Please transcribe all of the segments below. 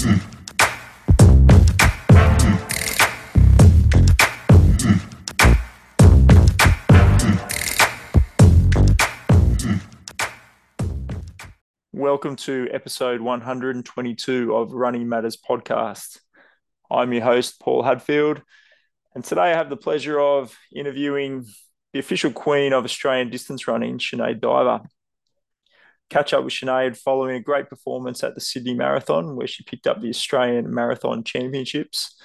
Welcome to episode 122 of Running Matters podcast. I'm your host, Paul Hadfield, and today I have the pleasure of interviewing the official queen of Australian distance running, Sinead Diver. Catch up with Sinead following a great performance at the Sydney Marathon, where she picked up the Australian Marathon Championships.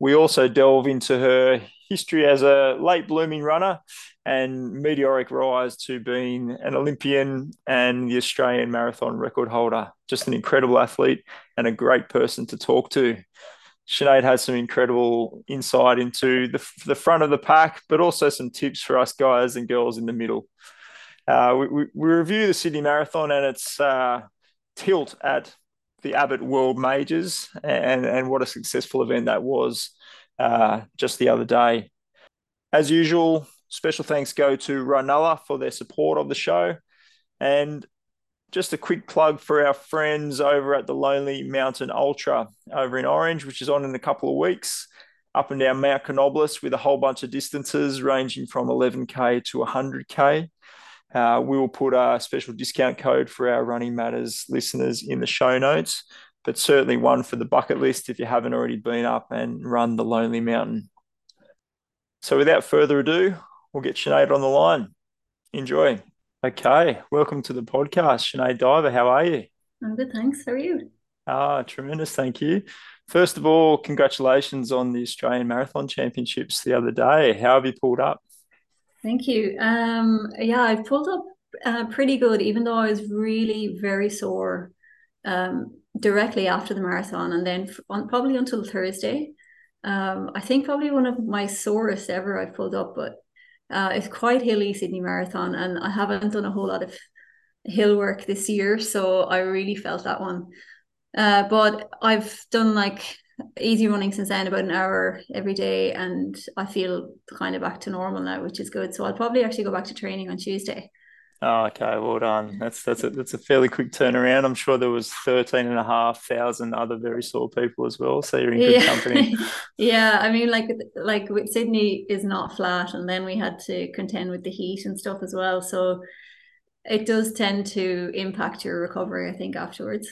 We also delve into her history as a late blooming runner and meteoric rise to being an Olympian and the Australian marathon record holder. Just an incredible athlete and a great person to talk to. Sinead has some incredible insight into the, the front of the pack, but also some tips for us guys and girls in the middle. Uh, we, we, review the Sydney Marathon and its uh, tilt at the Abbott World Majors and, and what a successful event that was uh, just the other day. As usual, special thanks go to Runnulla for their support of the show. And just a quick plug for our friends over at the Lonely Mountain Ultra over in Orange, which is on in a couple of weeks, up and down Mount Canobolas with a whole bunch of distances ranging from 11K to 100K. Uh, we will put a special discount code for our Running Matters listeners in the show notes, but certainly one for the bucket list if you haven't already been up and run the Lonely Mountain. So, without further ado, we'll get Sinead on the line. Enjoy. Okay, welcome to the podcast, Sinead Diver. How are you? I'm good, thanks. How are you? Ah, tremendous. Thank you. First of all, congratulations on the Australian Marathon Championships the other day. How have you pulled up? Thank you. Um, yeah, I pulled up uh, pretty good, even though I was really very sore um, directly after the marathon, and then on, probably until Thursday. Um, I think probably one of my sorest ever I've pulled up, but uh, it's quite hilly Sydney Marathon, and I haven't done a whole lot of hill work this year, so I really felt that one. Uh, but I've done like easy running since then, about an hour every day, and I feel kind of back to normal now, which is good. So I'll probably actually go back to training on Tuesday. Oh, okay, well done. That's that's a that's a fairly quick turnaround. I'm sure there was 13 and a half thousand other very sore people as well. So you're in good yeah. company. yeah, I mean, like like Sydney is not flat, and then we had to contend with the heat and stuff as well. So it does tend to impact your recovery, I think, afterwards.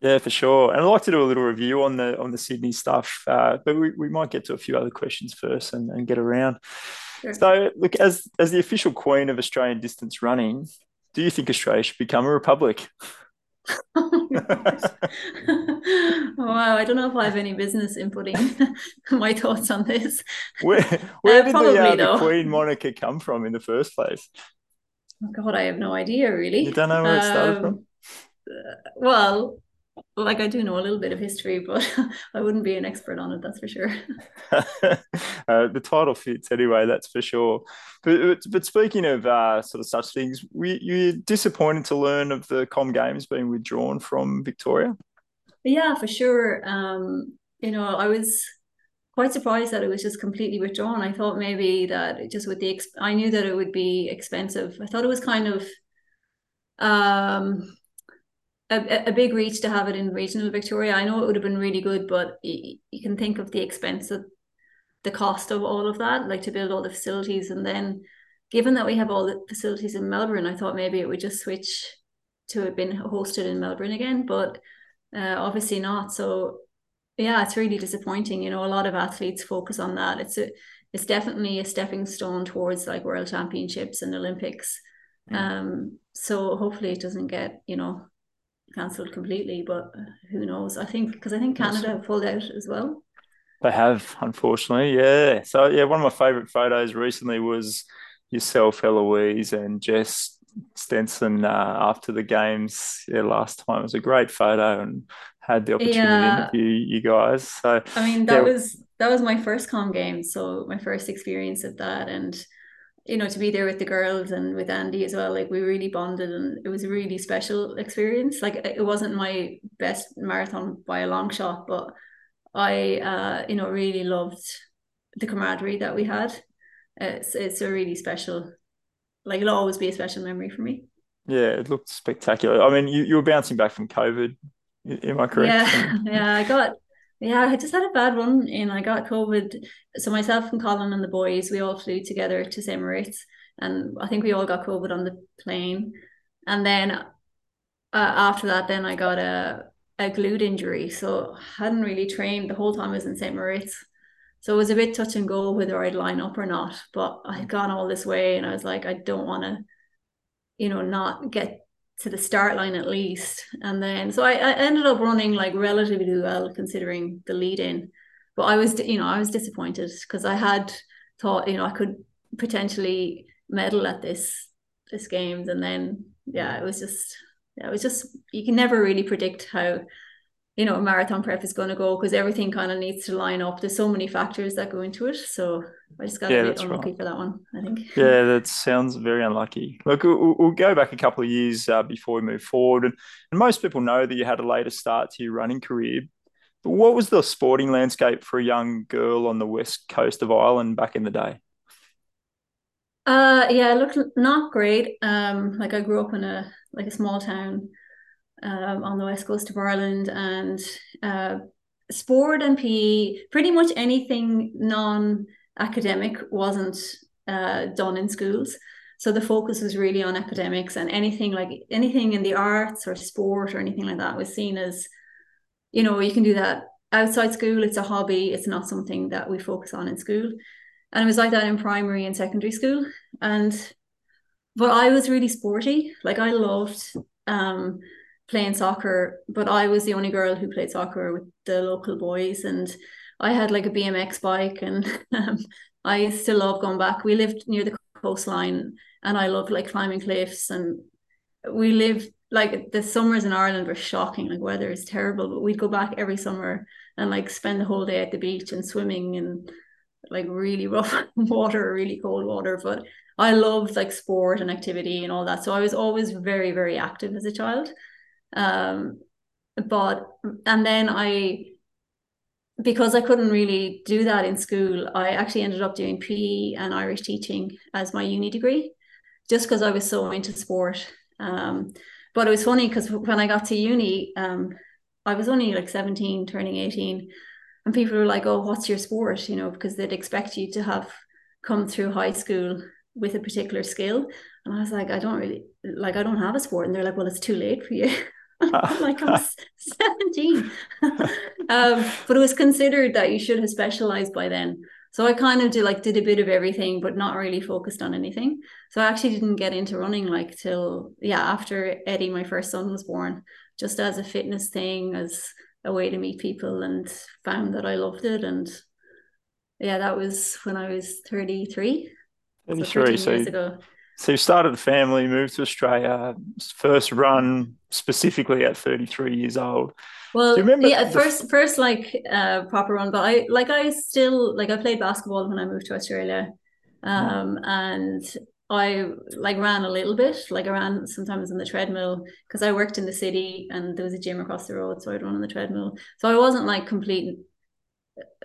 Yeah, for sure. And I'd like to do a little review on the on the Sydney stuff, uh, but we, we might get to a few other questions first and, and get around. Sure. So, look, as as the official queen of Australian distance running, do you think Australia should become a republic? oh, wow, I don't know if I have any business inputting my thoughts on this. Where, where uh, did probably, the, uh, the Queen Monica come from in the first place? Oh God, I have no idea really. You don't know where it started um, from? Uh, well, like I do know a little bit of history, but I wouldn't be an expert on it. That's for sure. uh, the title fits anyway. That's for sure. But but speaking of uh, sort of such things, we you disappointed to learn of the Com Games being withdrawn from Victoria. Yeah, for sure. Um, you know, I was quite surprised that it was just completely withdrawn. I thought maybe that just with the I knew that it would be expensive. I thought it was kind of um a, a big reach to have it in regional Victoria. I know it would have been really good, but you, you can think of the expense of the cost of all of that, like to build all the facilities. And then, given that we have all the facilities in Melbourne, I thought maybe it would just switch to have been hosted in Melbourne again, but uh, obviously not. So, yeah, it's really disappointing. You know, a lot of athletes focus on that. It's a, it's definitely a stepping stone towards like World Championships and Olympics. Mm. Um, so hopefully it doesn't get you know cancelled completely, but who knows? I think because I think Canada pulled out as well. They have, unfortunately, yeah. So yeah, one of my favourite photos recently was yourself, Eloise, and Jess Stenson uh, after the games. Yeah, last time it was a great photo and had the opportunity yeah. to interview you guys. So I mean, that yeah. was that was my first com game, so my first experience of that, and you know, to be there with the girls and with Andy as well, like we really bonded and it was a really special experience. Like it wasn't my best marathon by a long shot, but I, uh, you know, really loved the camaraderie that we had. It's, it's a really special, like it'll always be a special memory for me. Yeah, it looked spectacular. I mean, you, you were bouncing back from COVID Am I correct? Yeah, yeah. I got yeah, I just had a bad run and I got COVID. So myself and Colin and the boys, we all flew together to St. Moritz and I think we all got COVID on the plane. And then uh, after that, then I got a, a glute injury. So I hadn't really trained the whole time I was in St. Moritz. So it was a bit touch and go whether I'd line up or not. But I had gone all this way and I was like, I don't want to, you know, not get to the start line at least. And then, so I, I ended up running like relatively well considering the lead in. But I was, you know, I was disappointed because I had thought, you know, I could potentially medal at this this games, and then yeah, it was just, yeah, it was just you can never really predict how you know a marathon prep is going to go because everything kind of needs to line up. There's so many factors that go into it, so I just got yeah, a bit unlucky right. for that one, I think. Yeah, that sounds very unlucky. Look, we'll, we'll go back a couple of years uh, before we move forward. And, and most people know that you had a later start to your running career. But what was the sporting landscape for a young girl on the west coast of Ireland back in the day? Uh, yeah, it looked not great. Um, like I grew up in a like a small town um, on the west coast of Ireland, and uh, sport and PE, pretty much anything non academic wasn't uh, done in schools. So the focus was really on academics and anything like anything in the arts or sport or anything like that was seen as, you know, you can do that outside school. It's a hobby. It's not something that we focus on in school. And it was like that in primary and secondary school. And but I was really sporty. Like I loved um, playing soccer, but I was the only girl who played soccer with the local boys and I had like a BMX bike and um, I still love going back. We lived near the coastline and I loved like climbing cliffs and we lived like the summers in Ireland were shocking. Like weather is terrible, but we'd go back every summer and like spend the whole day at the beach and swimming and like really rough water, really cold water. But I loved like sport and activity and all that. So I was always very, very active as a child. Um, but and then I because I couldn't really do that in school, I actually ended up doing PE and Irish teaching as my uni degree, just because I was so into sport. Um, but it was funny because when I got to uni, um, I was only like 17, turning 18, and people were like, Oh, what's your sport? You know, because they'd expect you to have come through high school with a particular skill. And I was like, I don't really like, I don't have a sport. And they're like, Well, it's too late for you. like I'm 17. um, but it was considered that you should have specialized by then. So I kind of did like did a bit of everything, but not really focused on anything. So I actually didn't get into running like till yeah after Eddie, my first son, was born, just as a fitness thing, as a way to meet people, and found that I loved it. And yeah, that was when I was thirty three. Thirty three. So, so so you started a family, moved to Australia, first run specifically at 33 years old. Well, yeah, first, first like uh, proper run, but I like I still like I played basketball when I moved to Australia, um, mm. and I like ran a little bit, like I ran sometimes on the treadmill because I worked in the city and there was a gym across the road, so I'd run on the treadmill. So I wasn't like complete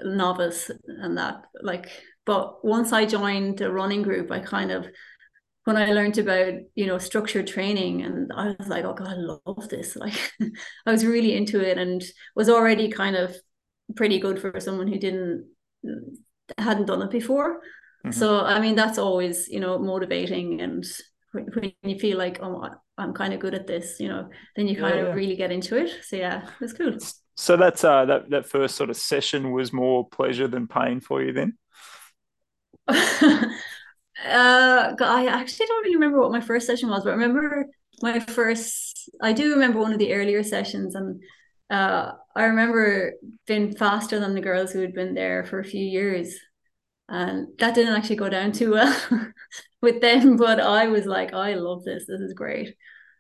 novice and that like, but once I joined a running group, I kind of when I learned about, you know, structured training and I was like, oh God, I love this. Like I was really into it and was already kind of pretty good for someone who didn't hadn't done it before. Mm-hmm. So I mean that's always, you know, motivating and when you feel like, oh I'm kind of good at this, you know, then you kind yeah, of yeah. really get into it. So yeah, it's cool. So that's uh that that first sort of session was more pleasure than pain for you then? Uh, I actually don't really remember what my first session was, but I remember my first. I do remember one of the earlier sessions, and uh, I remember being faster than the girls who had been there for a few years, and that didn't actually go down too well with them. But I was like, I love this. This is great.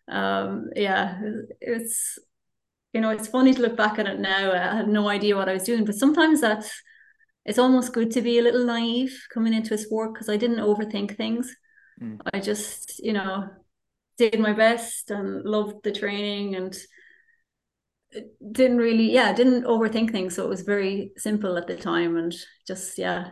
Um, yeah, it's you know, it's funny to look back at it now. I had no idea what I was doing, but sometimes that's it's almost good to be a little naive coming into a sport because I didn't overthink things. Mm. I just, you know, did my best and loved the training and didn't really, yeah, didn't overthink things. So it was very simple at the time and just, yeah.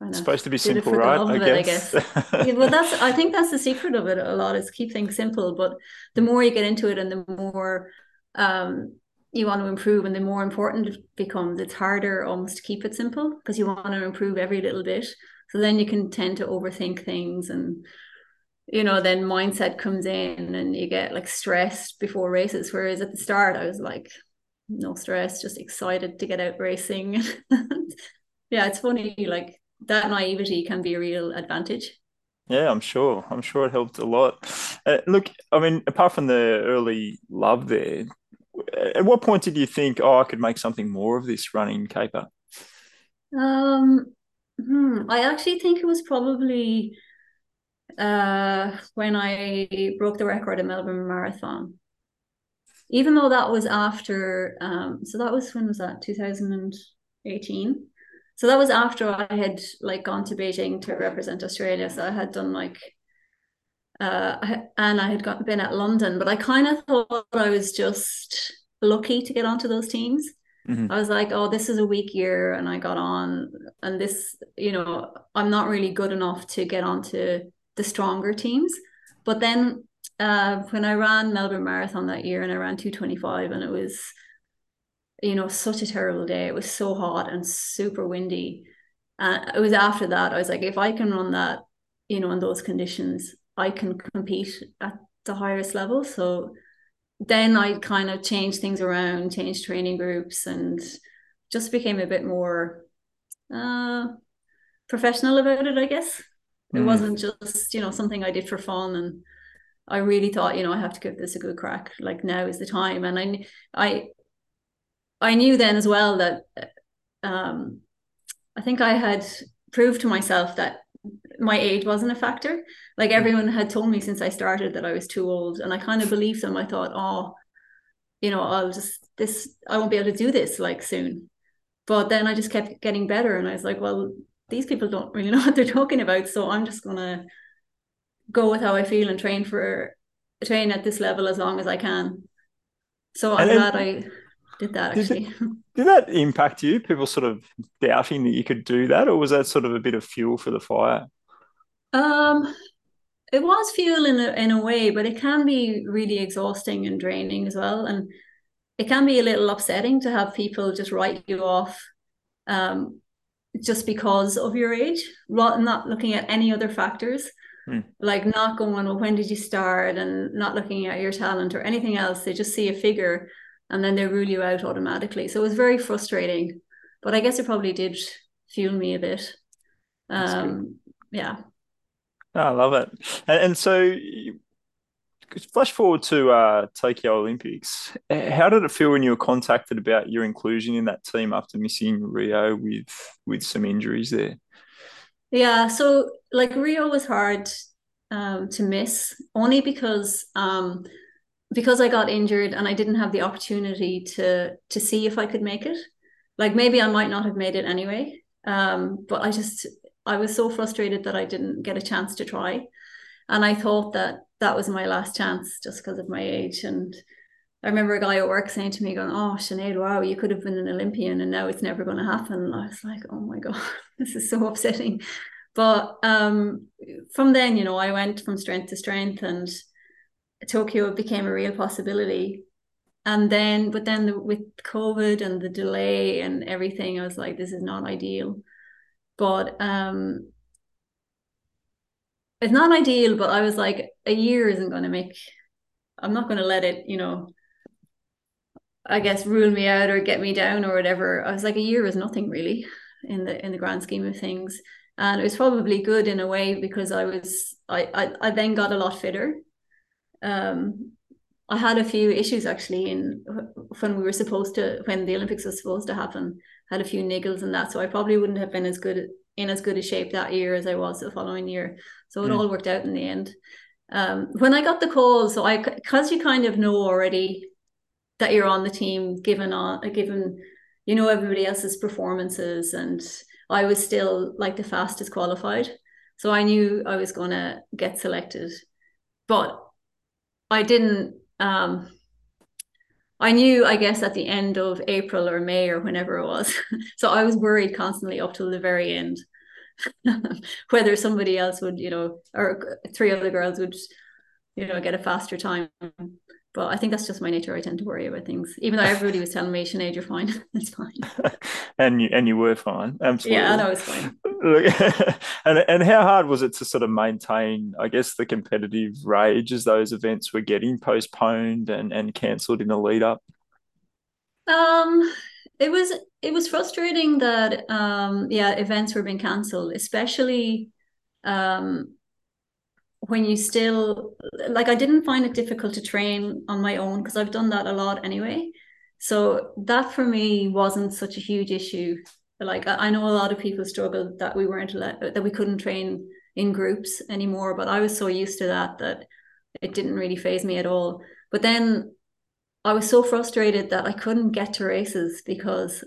It's supposed to be simple, right? I guess. It, I guess. yeah, well, that's. I think that's the secret of it. A lot is keep things simple, but the more you get into it, and the more um, you want to improve and the more important it becomes it's harder almost to keep it simple because you want to improve every little bit so then you can tend to overthink things and you know then mindset comes in and you get like stressed before races whereas at the start i was like no stress just excited to get out racing yeah it's funny like that naivety can be a real advantage yeah, I'm sure. I'm sure it helped a lot. Uh, look, I mean, apart from the early love there, at what point did you think, oh, I could make something more of this running caper? Um, hmm, I actually think it was probably uh, when I broke the record at Melbourne Marathon. Even though that was after, um, so that was when was that? 2018. So that was after I had like gone to Beijing to represent Australia. So I had done like uh, and I had got, been at London, but I kind of thought I was just lucky to get onto those teams. Mm-hmm. I was like, oh, this is a weak year, and I got on, and this, you know, I'm not really good enough to get onto the stronger teams. But then uh, when I ran Melbourne Marathon that year, and I ran 225, and it was, you know, such a terrible day. It was so hot and super windy. And it was after that I was like, if I can run that, you know, in those conditions, I can compete at the highest level. So then I kind of changed things around, changed training groups, and just became a bit more uh, professional about it, I guess. It mm. wasn't just, you know, something I did for fun. And I really thought, you know, I have to give this a good crack. Like now is the time. And I, I, I knew then as well that um, I think I had proved to myself that my age wasn't a factor. Like hmm. everyone had told me since I started that I was too old, and I kind of believed them. I thought, oh, you know, I'll just this, I won't be able to do this like soon. But then I just kept getting better, and I was like, well, these people don't really know what they're talking about, so I'm just gonna go with how I feel and train for train at this level as long as I can. So I'm glad I did that actually. Did, it, did that impact you? People sort of doubting that you could do that, or was that sort of a bit of fuel for the fire? Um, it was fuel in a, in a way, but it can be really exhausting and draining as well. And it can be a little upsetting to have people just write you off um, just because of your age, not looking at any other factors. Hmm. Like not going, well, when did you start? And not looking at your talent or anything else. They just see a figure and then they rule you out automatically. So it was very frustrating. But I guess it probably did fuel me a bit. Um, yeah. Oh, I love it. And, and so, flash forward to uh, Tokyo Olympics. How did it feel when you were contacted about your inclusion in that team after missing Rio with with some injuries there? Yeah, so like Rio was hard um, to miss only because um, because I got injured and I didn't have the opportunity to to see if I could make it. Like maybe I might not have made it anyway. Um, but I just I was so frustrated that I didn't get a chance to try. And I thought that that was my last chance just because of my age. And I remember a guy at work saying to me, going, Oh, Sinead, wow, you could have been an Olympian and now it's never going to happen. And I was like, Oh my God, this is so upsetting. But um, from then, you know, I went from strength to strength and Tokyo became a real possibility. And then, but then the, with COVID and the delay and everything, I was like, this is not ideal. But um, it's not ideal, but I was like, a year isn't going to make, I'm not going to let it, you know, I guess rule me out or get me down or whatever. I was like, a year is nothing really in the in the grand scheme of things. And it was probably good in a way because I was I I, I then got a lot fitter. Um I had a few issues actually in when we were supposed to when the Olympics was supposed to happen. Had a few niggles and that, so I probably wouldn't have been as good in as good a shape that year as I was the following year. So it mm. all worked out in the end. Um, when I got the call, so I because you kind of know already that you're on the team, given on given you know everybody else's performances, and I was still like the fastest qualified, so I knew I was going to get selected, but I didn't um, I knew, I guess, at the end of April or May or whenever it was. so I was worried constantly up till the very end whether somebody else would, you know, or three other girls would, you know, get a faster time. But I think that's just my nature. I tend to worry about things, even though everybody was telling me, "Sinead, you're fine. it's fine." and you and you were fine. Absolutely. Yeah, I know it's fine. and and how hard was it to sort of maintain, I guess, the competitive rage as those events were getting postponed and and cancelled in the lead up? Um, it was it was frustrating that um yeah events were being cancelled, especially um when you still like I didn't find it difficult to train on my own because I've done that a lot anyway. So that for me wasn't such a huge issue. Like I know a lot of people struggled that we weren't allowed, that we couldn't train in groups anymore, but I was so used to that that it didn't really phase me at all. But then I was so frustrated that I couldn't get to races because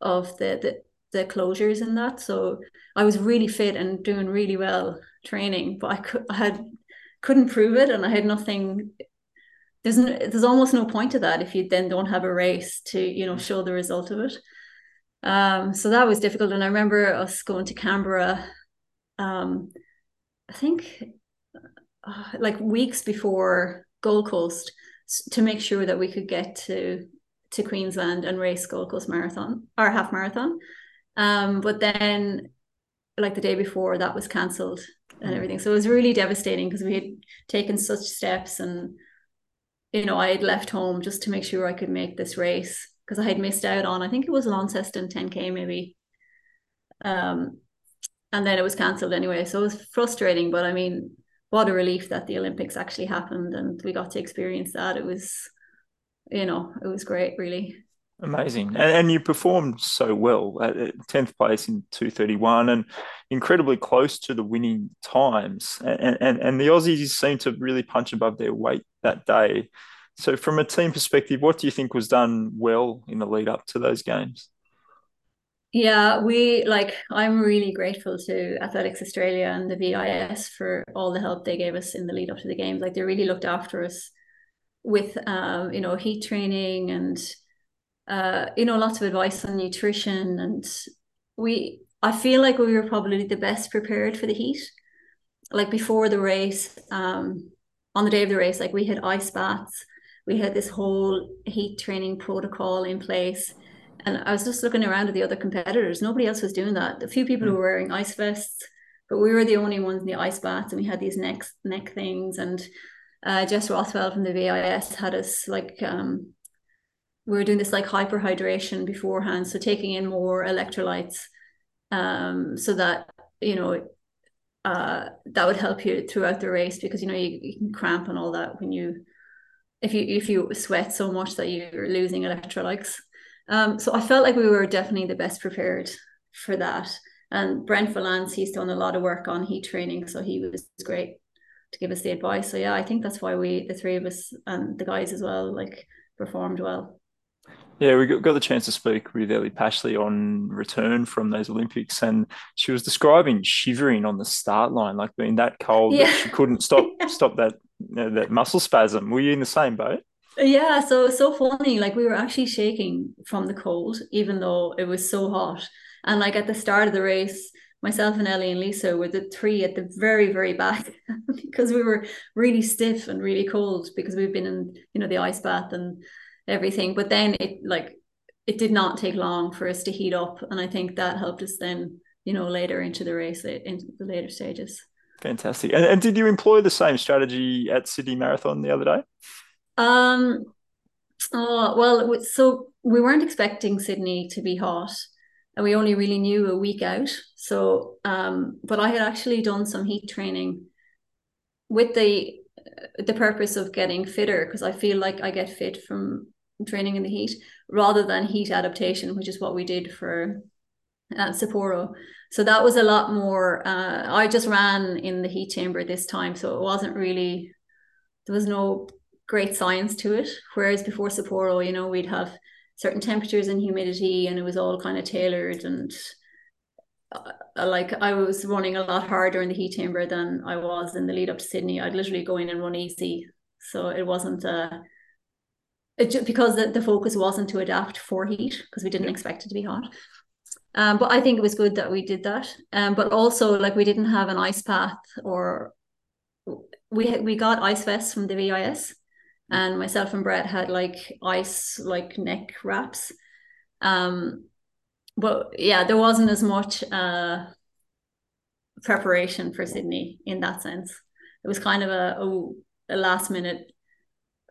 of the the, the closures and that. So I was really fit and doing really well training, but I could I had couldn't prove it, and I had nothing. There's no, there's almost no point to that if you then don't have a race to you know show the result of it. Um, so that was difficult, and I remember us going to Canberra. Um, I think uh, like weeks before Gold Coast to make sure that we could get to to Queensland and race Gold Coast Marathon or half marathon. Um, but then, like the day before, that was cancelled and everything. So it was really devastating because we had taken such steps and you know, I had left home just to make sure I could make this race because I had missed out on I think it was Launceston 10k maybe. Um and then it was cancelled anyway. So it was frustrating, but I mean, what a relief that the Olympics actually happened and we got to experience that. It was, you know, it was great, really. Amazing. And, and you performed so well at 10th place in 231 and incredibly close to the winning times. And, and, and the Aussies seemed to really punch above their weight that day. So, from a team perspective, what do you think was done well in the lead up to those games? Yeah, we like, I'm really grateful to Athletics Australia and the VIS for all the help they gave us in the lead up to the games. Like, they really looked after us with, um, you know, heat training and uh, you know, lots of advice on nutrition. And we, I feel like we were probably the best prepared for the heat. Like before the race, um, on the day of the race, like we had ice baths, we had this whole heat training protocol in place. And I was just looking around at the other competitors. Nobody else was doing that. A few people mm. were wearing ice vests, but we were the only ones in the ice baths, and we had these neck neck things. And uh, Jess Rothwell from the VIS had us like um, we were doing this like hyperhydration beforehand, so taking in more electrolytes, um, so that you know uh, that would help you throughout the race because you know you, you can cramp and all that when you if you if you sweat so much that you're losing electrolytes. Um, so I felt like we were definitely the best prepared for that. And Brent Valance, he's done a lot of work on heat training, so he was great to give us the advice. So yeah, I think that's why we, the three of us, and the guys as well, like performed well. Yeah, we got the chance to speak with Ellie Pashley on return from those Olympics, and she was describing shivering on the start line, like being that cold yeah. that she couldn't stop stop that you know, that muscle spasm. Were you in the same boat? Yeah, so so funny. Like we were actually shaking from the cold, even though it was so hot. And like at the start of the race, myself and Ellie and Lisa were the three at the very very back because we were really stiff and really cold because we've been in you know the ice bath and everything. But then it like it did not take long for us to heat up, and I think that helped us then, you know, later into the race, into the later stages. Fantastic. And, and did you employ the same strategy at Sydney Marathon the other day? Um. Oh well, so we weren't expecting Sydney to be hot, and we only really knew a week out. So, um, but I had actually done some heat training with the the purpose of getting fitter because I feel like I get fit from training in the heat rather than heat adaptation, which is what we did for uh, Sapporo. So that was a lot more. Uh, I just ran in the heat chamber this time, so it wasn't really. There was no great science to it. Whereas before Sapporo, you know, we'd have certain temperatures and humidity, and it was all kind of tailored and. Uh, like I was running a lot harder in the heat chamber than I was in the lead up to Sydney. I'd literally go in and run easy, so it wasn't uh, it just, because the, the focus wasn't to adapt for heat because we didn't yeah. expect it to be hot. Um, but I think it was good that we did that. Um, but also like we didn't have an ice path or we we got ice vests from the VIS, and myself and Brett had like ice like neck wraps. Um, but yeah, there wasn't as much uh, preparation for Sydney in that sense. It was kind of a, oh, a last minute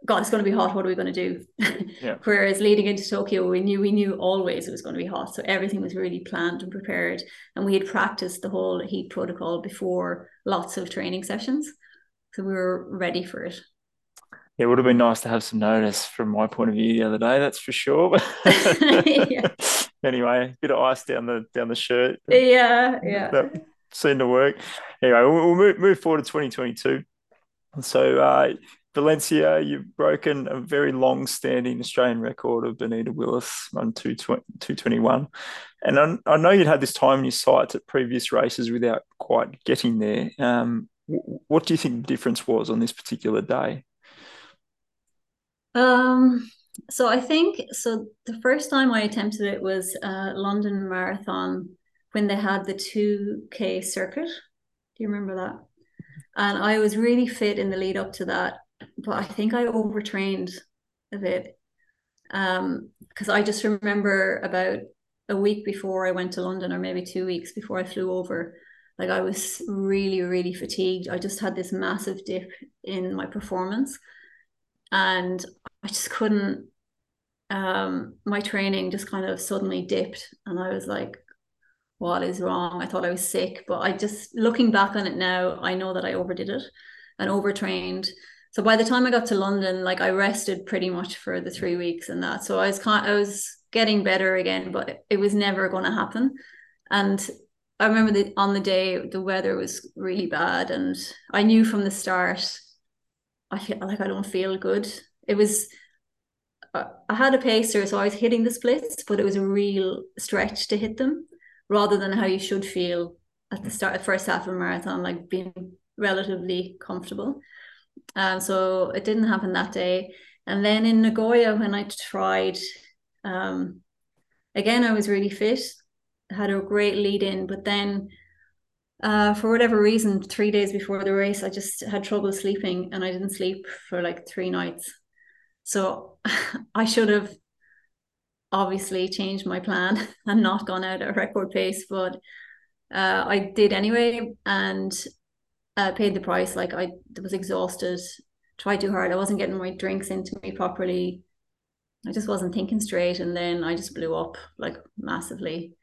God, it's going to be hot. What are we going to do? Yeah. Whereas leading into Tokyo, we knew we knew always it was going to be hot, so everything was really planned and prepared, and we had practiced the whole heat protocol before lots of training sessions, so we were ready for it. It would have been nice to have some notice from my point of view the other day. That's for sure. yeah. Anyway, bit of ice down the down the shirt. Yeah, yeah. That seemed to work. Anyway, we'll, we'll move, move forward to 2022. So uh, Valencia, you've broken a very long standing Australian record of Benita Willis on 221. And I, I, know you'd had this time in your sights at previous races without quite getting there. Um, what do you think the difference was on this particular day? Um, so I think so. The first time I attempted it was uh, London Marathon when they had the 2K circuit. Do you remember that? And I was really fit in the lead up to that but I think I overtrained a bit um because I just remember about a week before I went to London or maybe two weeks before I flew over like I was really really fatigued I just had this massive dip in my performance and I just couldn't um my training just kind of suddenly dipped and I was like what is wrong I thought I was sick but I just looking back on it now I know that I overdid it and overtrained so by the time I got to London, like I rested pretty much for the three weeks and that. So I was kind I was getting better again, but it was never going to happen. And I remember that on the day the weather was really bad, and I knew from the start, I feel like I don't feel good. It was I had a pacer, so I was hitting the splits, but it was a real stretch to hit them, rather than how you should feel at the start, first half of a marathon, like being relatively comfortable. Um, so it didn't happen that day. And then in Nagoya, when I tried, um, again, I was really fit, had a great lead in, but then uh, for whatever reason, three days before the race, I just had trouble sleeping and I didn't sleep for like three nights. So I should have obviously changed my plan and not gone out at a record pace, but uh, I did anyway. And uh, paid the price. Like I was exhausted, tried too hard. I wasn't getting my drinks into me properly. I just wasn't thinking straight, and then I just blew up like massively.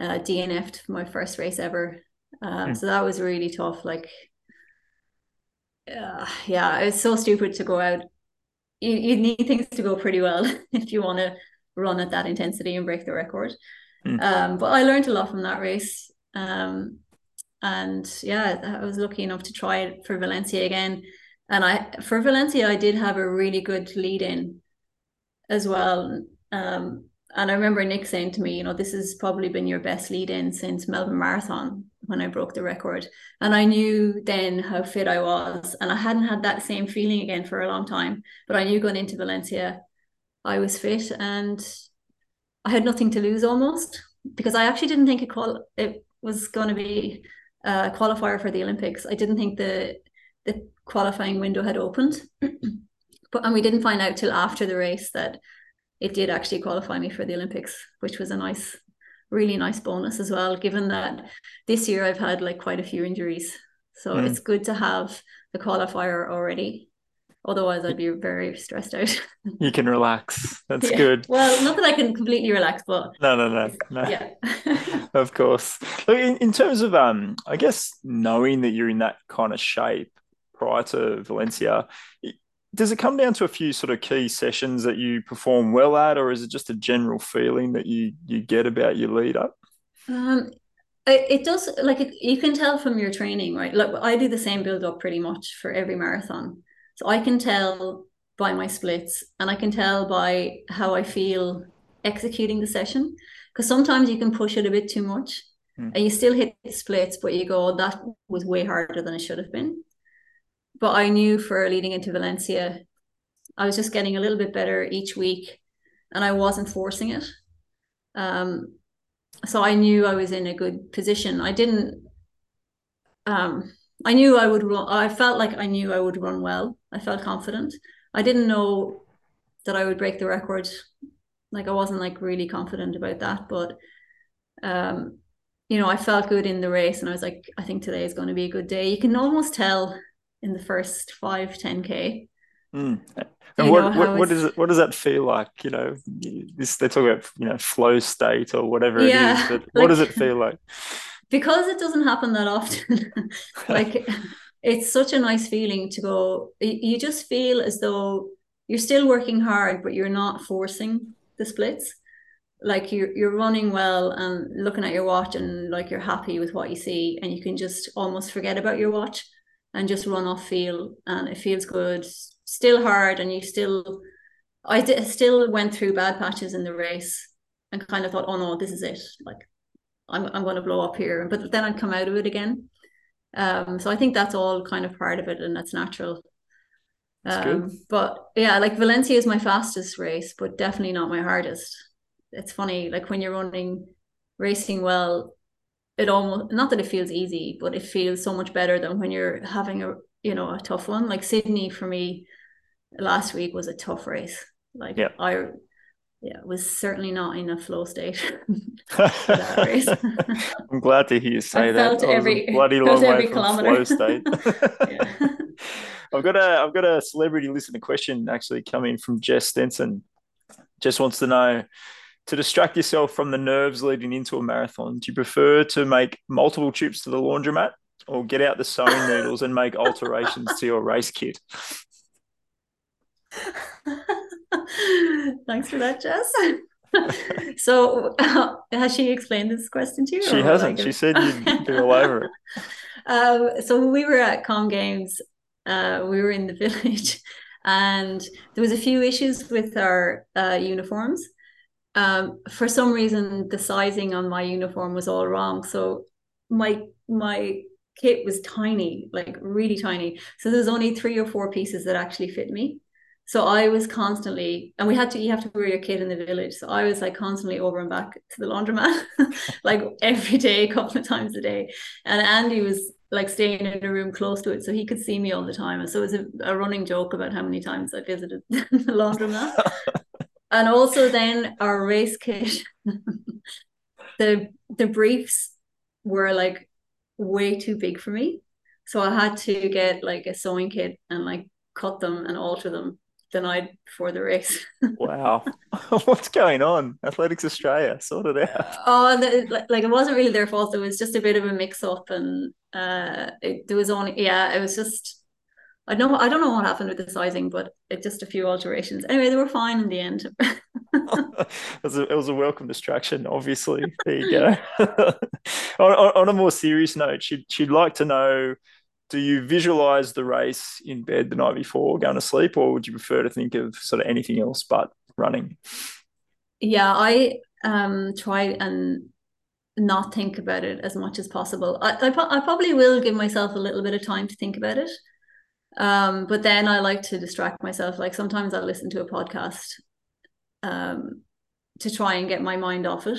Uh, DNF'd my first race ever, um, mm. so that was really tough. Like, uh, yeah, it was so stupid to go out. You you need things to go pretty well if you want to run at that intensity and break the record. Mm. Um, but I learned a lot from that race. Um, and yeah, I was lucky enough to try it for Valencia again. And I for Valencia, I did have a really good lead in as well. Um, and I remember Nick saying to me, you know, this has probably been your best lead in since Melbourne Marathon when I broke the record. And I knew then how fit I was. And I hadn't had that same feeling again for a long time. But I knew going into Valencia, I was fit and I had nothing to lose almost because I actually didn't think it, it was going to be a qualifier for the Olympics. I didn't think the the qualifying window had opened, but and we didn't find out till after the race that it did actually qualify me for the Olympics, which was a nice, really nice bonus as well. Given that this year I've had like quite a few injuries, so mm. it's good to have the qualifier already. Otherwise, I'd be very stressed out. you can relax. That's yeah. good. Well, not that I can completely relax, but no, no, no, no. Yeah, of course. Look, in, in terms of um, I guess knowing that you're in that kind of shape prior to Valencia, does it come down to a few sort of key sessions that you perform well at, or is it just a general feeling that you you get about your lead up? Um, it, it does like it, you can tell from your training, right? Like I do the same build up pretty much for every marathon so I can tell by my splits and I can tell by how I feel executing the session. Because sometimes you can push it a bit too much mm. and you still hit the splits, but you go, that was way harder than it should have been. But I knew for leading into Valencia, I was just getting a little bit better each week and I wasn't forcing it. Um, so I knew I was in a good position. I didn't um I knew I would run. I felt like I knew I would run well. I felt confident, I didn't know that I would break the record. Like I wasn't like really confident about that, but um, you know, I felt good in the race, and I was like, I think today is going to be a good day. You can almost tell in the first five, 10k. Mm. And what, what, what is it? What does that feel like? You know, this they talk about you know flow state or whatever yeah, it is, but like, what does it feel like? Because it doesn't happen that often. like it's such a nice feeling to go. You just feel as though you're still working hard, but you're not forcing the splits like you're you're running well and looking at your watch and like you're happy with what you see and you can just almost forget about your watch and just run off feel and it feels good. Still hard and you still I did, still went through bad patches in the race and kind of thought oh no this is it. Like I'm I'm going to blow up here. But then I'd come out of it again. Um so I think that's all kind of part of it and that's natural. That's um but yeah like Valencia is my fastest race but definitely not my hardest. It's funny like when you're running racing well it almost not that it feels easy but it feels so much better than when you're having a you know a tough one. Like sydney for me last week was a tough race. Like yeah. i yeah was certainly not in a flow state i'm glad to hear you say I that felt every, bloody long way every from kilometer. flow state i've got a i've got a celebrity listener question actually coming from jess stenson. Jess wants to know to distract yourself from the nerves leading into a marathon, do you prefer to make multiple trips to the laundromat or get out the sewing needles and make alterations to your race kit? Thanks for that, Jess. so, uh, has she explained this question to you? She hasn't. She said you'd be all over it. Um, so we were at Com Games. Uh, we were in the village, and there was a few issues with our uh, uniforms um, for some reason the sizing on my uniform was all wrong. So my my kit was tiny, like really tiny. So there's only three or four pieces that actually fit me. So I was constantly, and we had to, you have to wear your kit in the village. So I was like constantly over and back to the laundromat, like every day, a couple of times a day. And Andy was like staying in a room close to it, so he could see me all the time. And so it was a, a running joke about how many times I visited the laundromat and also then our race kit the the briefs were like way too big for me. So i had to get like a sewing kit and like cut them and alter them the night before the race. Wow. What's going on? Athletics australia sort it out. Oh the, like it wasn't really their fault. It was just a bit of a mix up and uh it, there was only yeah it was just I know I don't know what happened with the sizing, but it just a few alterations. Anyway, they were fine in the end. it, was a, it, was a, welcome distraction, obviously. There you go. on, on, a more serious note, she'd, she'd like to know do you visualize the race in bed the night before going to sleep, or would you prefer to think of sort of anything else but running? Yeah, I um, try and not think about it as much as possible. I, I, I probably will give myself a little bit of time to think about it um, but then I like to distract myself. Like sometimes I'll listen to a podcast um, to try and get my mind off it.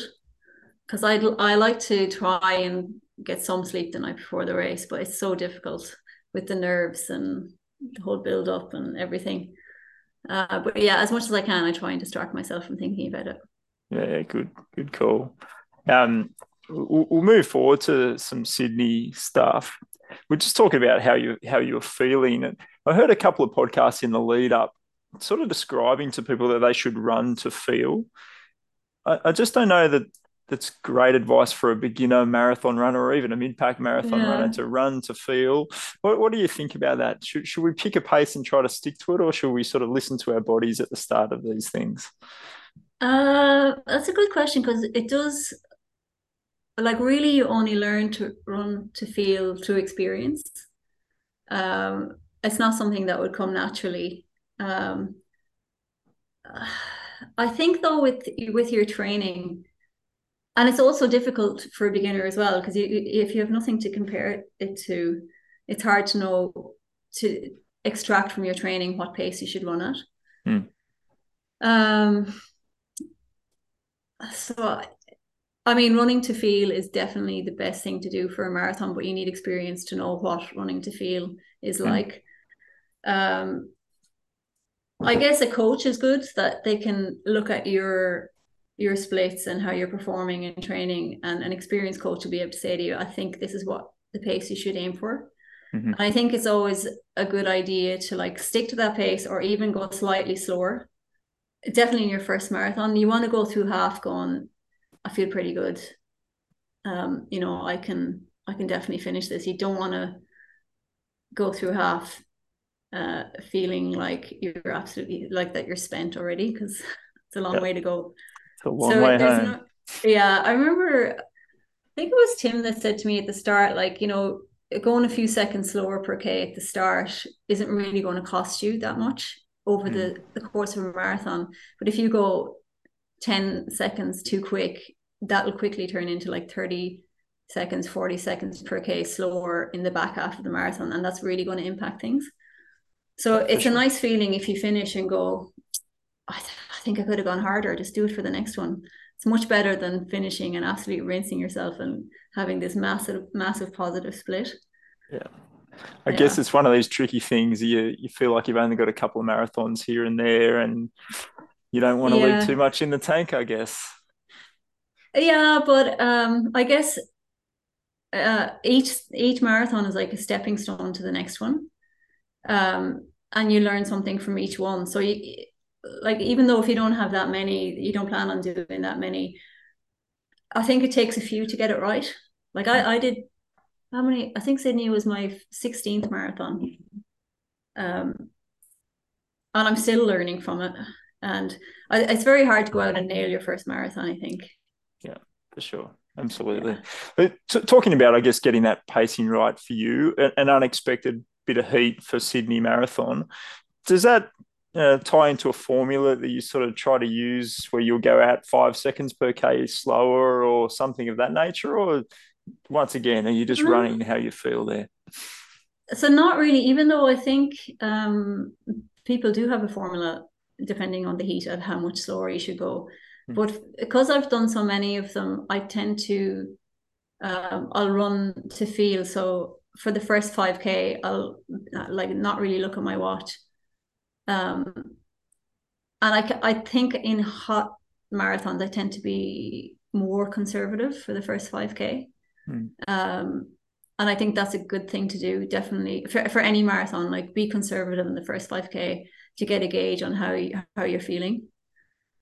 Because I I like to try and get some sleep the night before the race, but it's so difficult with the nerves and the whole build up and everything. Uh, but yeah, as much as I can, I try and distract myself from thinking about it. Yeah, good, good call. Um, we'll move forward to some Sydney stuff we're just talking about how you how you're feeling. And I heard a couple of podcasts in the lead up, sort of describing to people that they should run to feel. I, I just don't know that that's great advice for a beginner marathon runner or even a mid-pack marathon yeah. runner to run to feel. What, what do you think about that? Should, should we pick a pace and try to stick to it, or should we sort of listen to our bodies at the start of these things? Uh, that's a good question because it does like really you only learn to run to feel through experience. Um it's not something that would come naturally. Um i think though with with your training and it's also difficult for a beginner as well because if you have nothing to compare it to it's hard to know to extract from your training what pace you should run at. Hmm. um so I mean, running to feel is definitely the best thing to do for a marathon, but you need experience to know what running to feel is like. Um, I guess a coach is good that they can look at your your splits and how you're performing in training and an experienced coach will be able to say to you, I think this is what the pace you should aim for. Mm-hmm. I think it's always a good idea to like stick to that pace or even go slightly slower. Definitely in your first marathon, you want to go through half going, I feel pretty good. Um, you know, I can I can definitely finish this. You don't want to go through half uh feeling like you're absolutely like that you're spent already because it's a long way to go. It's a long so way home. No, yeah, I remember I think it was Tim that said to me at the start, like, you know, going a few seconds slower per K at the start isn't really going to cost you that much over mm. the, the course of a marathon. But if you go 10 seconds too quick, that'll quickly turn into like 30 seconds, 40 seconds per K slower in the back half of the marathon. And that's really going to impact things. So it's a nice feeling if you finish and go, I, th- I think I could have gone harder, just do it for the next one. It's much better than finishing and absolutely rinsing yourself and having this massive, massive positive split. Yeah. I yeah. guess it's one of these tricky things. You you feel like you've only got a couple of marathons here and there, and you don't want to yeah. leave too much in the tank. I guess. Yeah, but um, I guess uh, each each marathon is like a stepping stone to the next one, um, and you learn something from each one. So you like even though if you don't have that many, you don't plan on doing that many. I think it takes a few to get it right. Like I, I did how many? I think Sydney was my 16th marathon. Um, and I'm still learning from it. And I, it's very hard to go out and nail your first marathon, I think. Yeah, for sure. Absolutely. But t- talking about, I guess, getting that pacing right for you, an unexpected bit of heat for Sydney Marathon. Does that uh, tie into a formula that you sort of try to use where you'll go out five seconds per K slower or something of that nature? Or once again, are you just mm-hmm. running how you feel there? So not really, even though I think um, people do have a formula depending on the heat of how much slower you should go. Mm-hmm. But because I've done so many of them, I tend to um, I'll run to feel. So for the first 5k, I'll like not really look at my watch. Um, and I, I think in hot marathons, I tend to be more conservative for the first 5k. Mm. Um, and I think that's a good thing to do, definitely for, for any marathon. Like be conservative in the first 5k to get a gauge on how you, how you're feeling.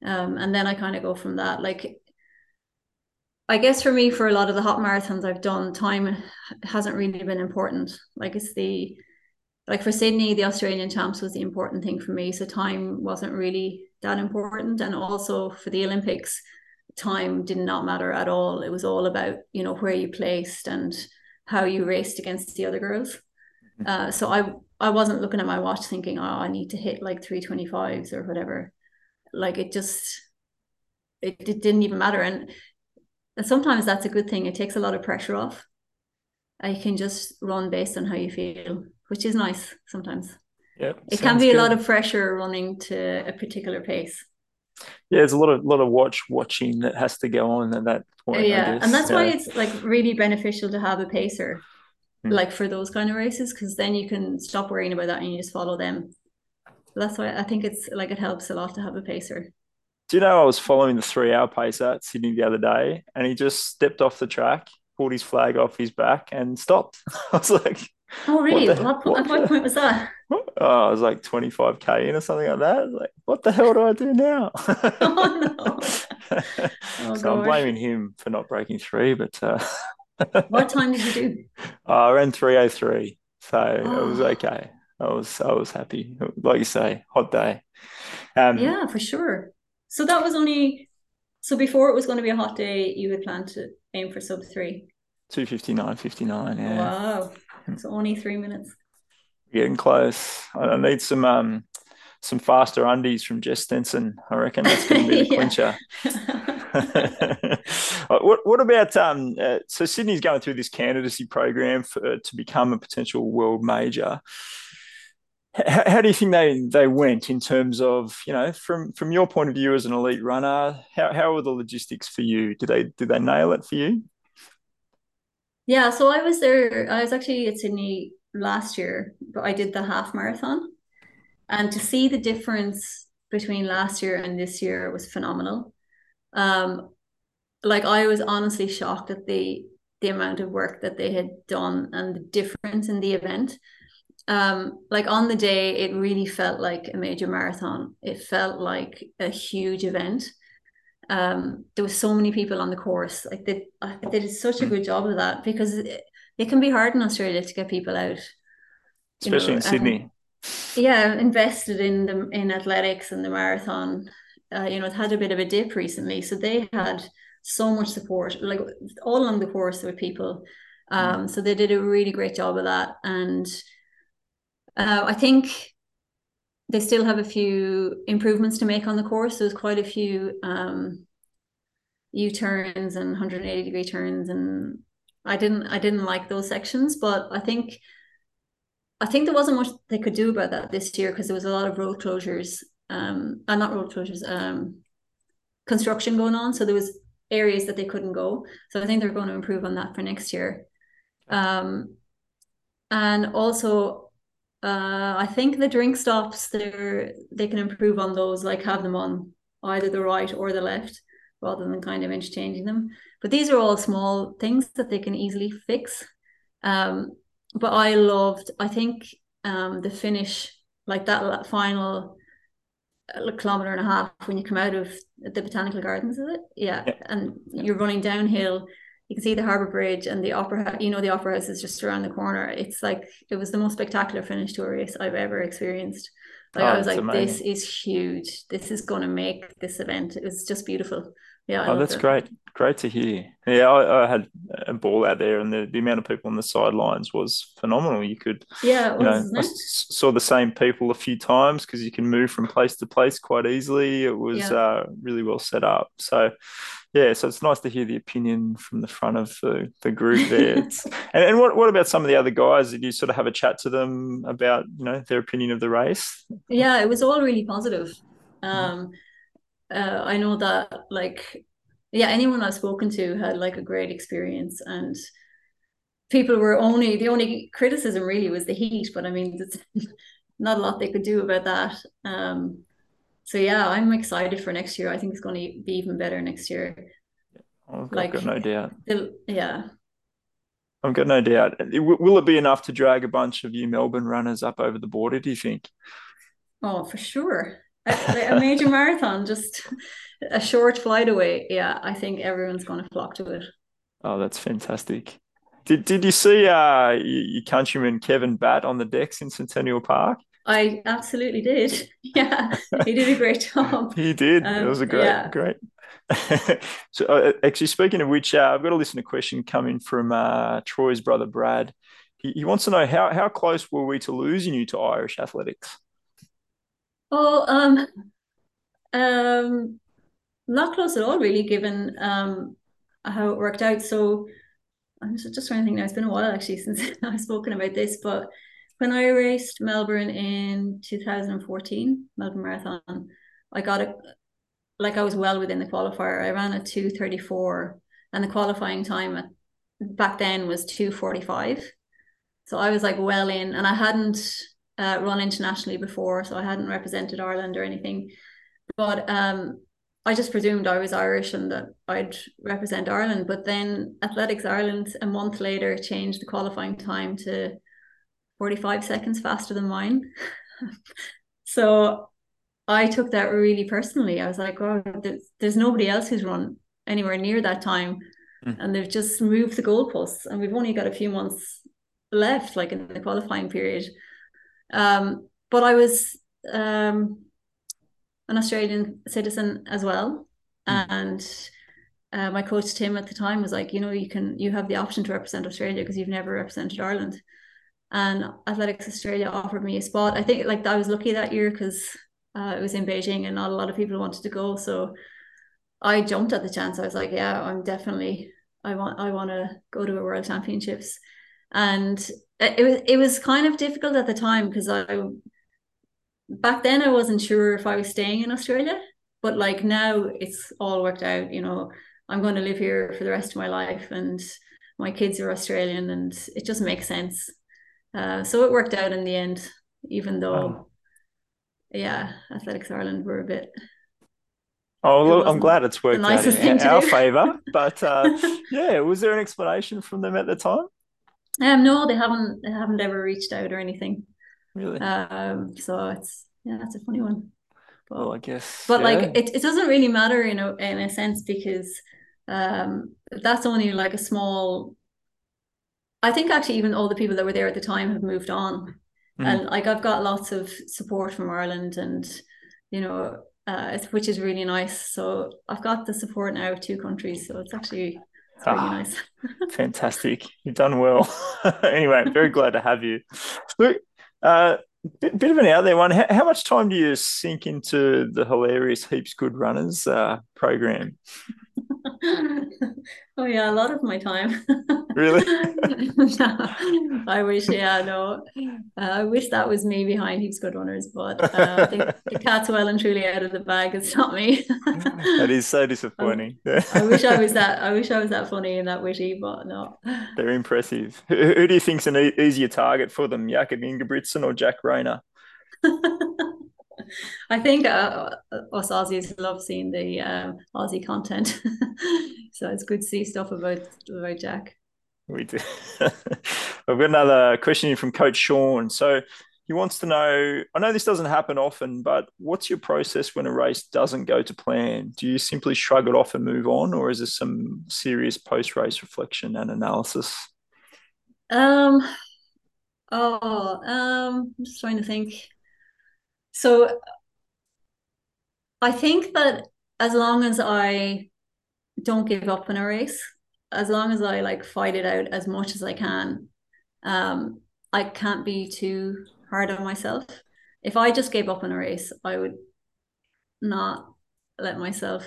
Um, and then I kind of go from that. Like, I guess for me, for a lot of the hot marathons I've done, time hasn't really been important. Like it's the like for Sydney, the Australian champs was the important thing for me. So time wasn't really that important. And also for the Olympics, time did not matter at all. It was all about, you know, where you placed and how you raced against the other girls. Mm-hmm. Uh, so I I wasn't looking at my watch thinking, oh, I need to hit like 325s or whatever. Like it just it, it didn't even matter. And, sometimes that's a good thing. It takes a lot of pressure off. I can just run based on how you feel, which is nice sometimes. Yeah. It can be good. a lot of pressure running to a particular pace yeah, there's a lot of lot of watch watching that has to go on at that point. Yeah, and that's why it's like really beneficial to have a pacer, mm. like for those kind of races, because then you can stop worrying about that and you just follow them. that's why I think it's like it helps a lot to have a pacer. Do you know I was following the three hour pacer at Sydney the other day, and he just stepped off the track, pulled his flag off his back, and stopped. I was like, Oh, really? What, the, what, what, what point was that? Oh, I was like 25k in or something like that. Like, what the hell do I do now? oh, no. Oh, so gosh. I'm blaming him for not breaking three, but uh, what time did you do? I ran 303, so oh. it was okay. I was I was happy. Like you say, hot day. Um, yeah, for sure. So that was only so before it was going to be a hot day. You had planned to aim for sub three. 259, 59, yeah. Wow. It's only three minutes. Getting close. I need some um some faster undies from Jess Stenson. I reckon that's going to be the clincher. what what about um? Uh, so Sydney's going through this candidacy program for, to become a potential world major. How, how, do you think they they went in terms of you know from from your point of view as an elite runner? How how were the logistics for you? Did they did they nail it for you? Yeah, so I was there. I was actually at Sydney last year, but I did the half marathon. and to see the difference between last year and this year was phenomenal. Um, like I was honestly shocked at the the amount of work that they had done and the difference in the event. Um, like on the day, it really felt like a major marathon. It felt like a huge event. Um, there was so many people on the course. Like they, they did such a good job of that because it, it can be hard in Australia to get people out, especially know, in Sydney. yeah, invested in the in athletics and the marathon. Uh, you know, it had a bit of a dip recently, so they had so much support, like all along the course with people. Um, mm. So they did a really great job of that, and uh, I think they still have a few improvements to make on the course. There's quite a few um, U turns and 180 degree turns, and I didn't I didn't like those sections, but I think I think there wasn't much they could do about that this year because there was a lot of road closures, um, uh, not road closures, um, construction going on. So there was areas that they couldn't go. So I think they're going to improve on that for next year. Um, and also, uh, I think the drink stops they they can improve on those, like have them on either the right or the left, rather than kind of interchanging them. But these are all small things that they can easily fix. Um, but I loved. I think um, the finish, like that final a kilometer and a half when you come out of the botanical gardens is it? Yeah, yeah. and yeah. you're running downhill. You can see the harbor bridge and the opera you know the opera house is just around the corner. It's like it was the most spectacular finish to a race i've ever experienced. Like oh, i was like amazing. this is huge. This is going to make this event. It was just beautiful yeah I oh that's it. great. Great to hear. Yeah I, I, had a ball out there and the, the amount of people on the sidelines was phenomenal. You could yeah you know I saw the same people a few times because you can move from place to place quite easily. It was yeah. uh, really well set up. So yeah so it's nice to hear the opinion from the front of the, the group there. And, and what, what about some of the other guys? Did you sort of have a chat to them about you know their opinion of the race? Yeah it was all really positive. Um uh, I know that like yeah, anyone I've spoken to had like a great experience and people were only the only criticism really was the heat, but I mean there's not a lot they could do about that. Um so yeah, I'm excited for next year. I think it's going to be even better next year. I've like, got no doubt. Yeah. I've got no doubt. Will it be enough to drag a bunch of you Melbourne runners up over the border, do you think? Oh, for sure a, a major marathon, just a short flight away. Yeah, I think everyone's going to flock to it. Oh, that's fantastic. Did Did you see uh, your countryman Kevin Batt on the decks in Centennial Park? I absolutely did. Yeah, he did a great job. he did. Um, it was a great, yeah. great. so, uh, actually, speaking of which, uh, I've got to listen to a question coming from uh, Troy's brother Brad. He, he wants to know how how close were we to losing you to Irish athletics? Oh, um, um, not close at all, really, given um how it worked out. So I'm just trying to think now. It's been a while actually since I've spoken about this, but when I raced Melbourne in 2014, Melbourne Marathon, I got it like I was well within the qualifier. I ran a 234 and the qualifying time at, back then was 245. So I was like well in and I hadn't uh, run internationally before, so I hadn't represented Ireland or anything. But um, I just presumed I was Irish and that I'd represent Ireland. But then Athletics Ireland a month later changed the qualifying time to 45 seconds faster than mine. so I took that really personally. I was like, oh, there's, there's nobody else who's run anywhere near that time. Mm. And they've just moved the goalposts. And we've only got a few months left, like in the qualifying period. Um, but I was um, an Australian citizen as well, mm. and uh, my coach Tim at the time was like, you know, you can you have the option to represent Australia because you've never represented Ireland. And Athletics Australia offered me a spot. I think like I was lucky that year because uh, it was in Beijing and not a lot of people wanted to go. So I jumped at the chance. I was like, yeah, I'm definitely I want I want to go to a World Championships. And it was it was kind of difficult at the time because I back then I wasn't sure if I was staying in Australia, but like now it's all worked out. You know, I'm going to live here for the rest of my life, and my kids are Australian, and it just makes sense. Uh, so it worked out in the end, even though. yeah, Athletics Ireland were a bit. Oh, I'm glad it's worked out in our favour. But uh, yeah, was there an explanation from them at the time? Um, no, they haven't. They haven't ever reached out or anything. Really? Um, so it's yeah, that's a funny one. But, well, I guess. But yeah. like, it, it doesn't really matter, you know, in a sense because um, that's only like a small. I think actually, even all the people that were there at the time have moved on, mm. and like I've got lots of support from Ireland, and you know, uh, which is really nice. So I've got the support now of two countries, so it's actually it's really ah, nice. fantastic, you've done well. anyway, very glad to have you. Look, uh, bit, bit of an out there one. How, how, much time do you sink into the hilarious Heaps Good Runners uh, program? oh yeah, a lot of my time. Really? I wish, yeah, no. Uh, I wish that was me behind Heaps Good Runners, but uh, the, the cat's well and truly out of the bag. It's not me. that is so disappointing. I wish I was that. I wish I was that funny and that witty, but no. They're impressive. Who, who do you think's an e- easier target for them, Jakob Ingebrigtsen or Jack Rayner? I think uh, us Aussies love seeing the um, Aussie content, so it's good to see stuff about about Jack. We do. I've got another question from Coach Sean. So he wants to know. I know this doesn't happen often, but what's your process when a race doesn't go to plan? Do you simply shrug it off and move on, or is there some serious post race reflection and analysis? Um. Oh, um, I'm just trying to think. So I think that as long as I don't give up in a race, as long as I like fight it out as much as I can, um, I can't be too hard on myself. If I just gave up in a race, I would not let myself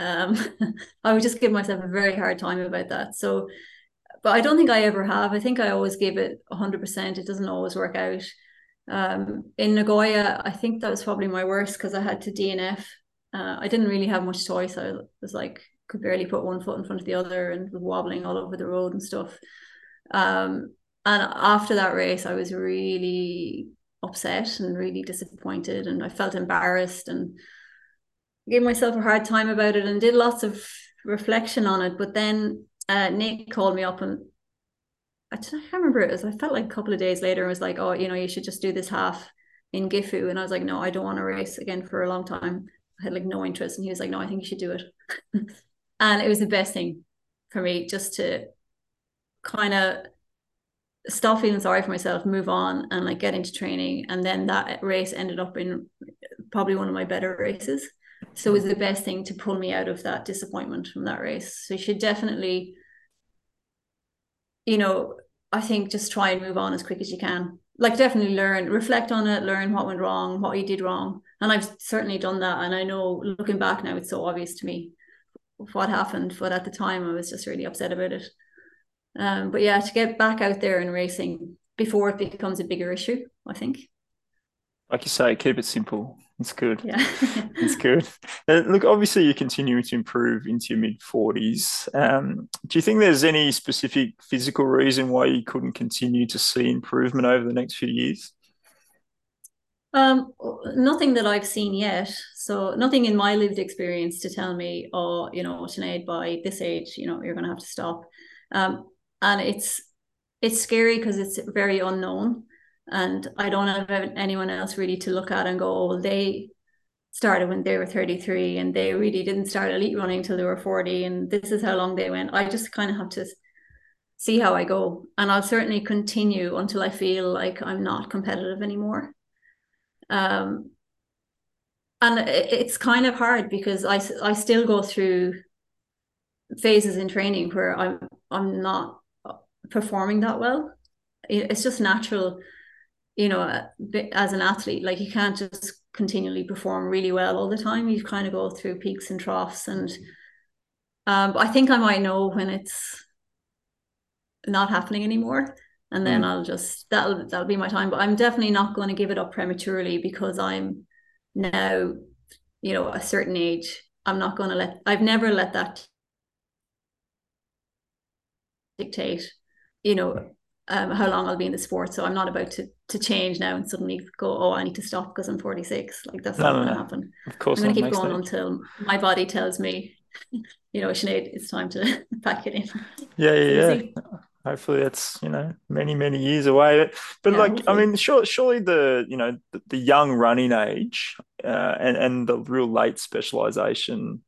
um I would just give myself a very hard time about that. So but I don't think I ever have. I think I always give it 100%. It doesn't always work out. Um, in Nagoya, I think that was probably my worst because I had to DNF. Uh, I didn't really have much choice. I was like, could barely put one foot in front of the other and was wobbling all over the road and stuff. Um, and after that race, I was really upset and really disappointed, and I felt embarrassed and gave myself a hard time about it and did lots of reflection on it. But then uh, Nick called me up and I, can't remember it was I felt like a couple of days later and was like, oh, you know, you should just do this half in Gifu. And I was like, no, I don't want to race again for a long time. I had like no interest. And he was like, no, I think you should do it. and it was the best thing for me just to kind of stop feeling sorry for myself, move on and like get into training. And then that race ended up in probably one of my better races. So it was the best thing to pull me out of that disappointment from that race. So you should definitely, you know, I think just try and move on as quick as you can. Like definitely learn, reflect on it, learn what went wrong, what you did wrong. And I've certainly done that. And I know looking back now, it's so obvious to me what happened. But at the time, I was just really upset about it. Um, but yeah, to get back out there and racing before it becomes a bigger issue, I think. Like you say, keep it simple. It's good. Yeah. it's good. Uh, look, obviously, you're continuing to improve into your mid 40s. Um, do you think there's any specific physical reason why you couldn't continue to see improvement over the next few years? Um, nothing that I've seen yet. So nothing in my lived experience to tell me, oh, you know, Sinead, by this age, you know, you're going to have to stop. Um, and it's it's scary because it's very unknown and I don't have anyone else really to look at and go, oh, well, they started when they were 33 and they really didn't start elite running until they were 40 and this is how long they went. I just kind of have to see how I go. And I'll certainly continue until I feel like I'm not competitive anymore. Um, and it's kind of hard because I, I still go through phases in training where I'm I'm not performing that well. It's just natural you know, as an athlete, like you can't just continually perform really well all the time. You kind of go through peaks and troughs, and um, I think I might know when it's not happening anymore, and then mm. I'll just that'll that'll be my time. But I'm definitely not going to give it up prematurely because I'm now, you know, a certain age. I'm not going to let. I've never let that dictate, you know, um, how long I'll be in the sport. So I'm not about to to change now and suddenly go, oh, I need to stop because I'm 46. Like that's no, not no, going to happen. Of course, I'm going to keep going until my body tells me, you know, Sinead, it's time to pack it in. Yeah, yeah, yeah. Hopefully, that's you know many many years away. But, but yeah, like, hopefully. I mean, sure, surely the you know the, the young running age uh, and and the real late specialization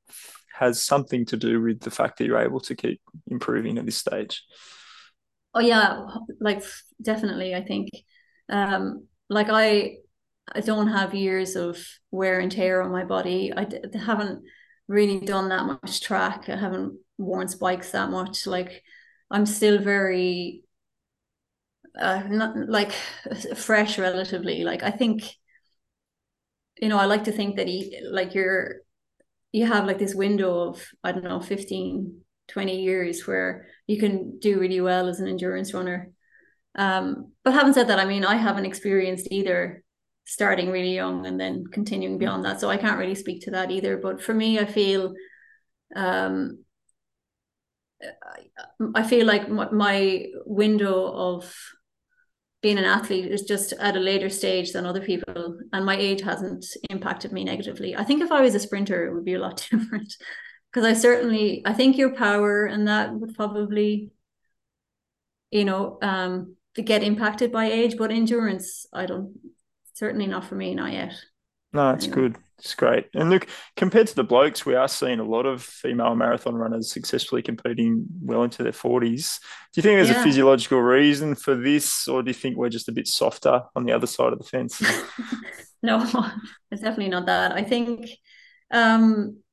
has something to do with the fact that you're able to keep improving at this stage. Oh yeah, like definitely. I think, um, like I, I don't have years of wear and tear on my body. I d- haven't really done that much track. I haven't worn spikes that much. Like I'm still very, uh, not like fresh relatively. Like I think, you know, I like to think that he, like you're, you have like this window of I don't know 15 20 years where you can do really well as an endurance runner. Um, but having said that, I mean, I haven't experienced either starting really young and then continuing beyond that. So I can't really speak to that either. But for me, I feel, um, I feel like my window of being an athlete is just at a later stage than other people, and my age hasn't impacted me negatively. I think if I was a sprinter, it would be a lot different because I certainly I think your power and that would probably you know um get impacted by age but endurance I don't certainly not for me not yet. No it's good. It's great. And look compared to the blokes we are seeing a lot of female marathon runners successfully competing well into their 40s do you think there's yeah. a physiological reason for this or do you think we're just a bit softer on the other side of the fence? No it's definitely not that. I think um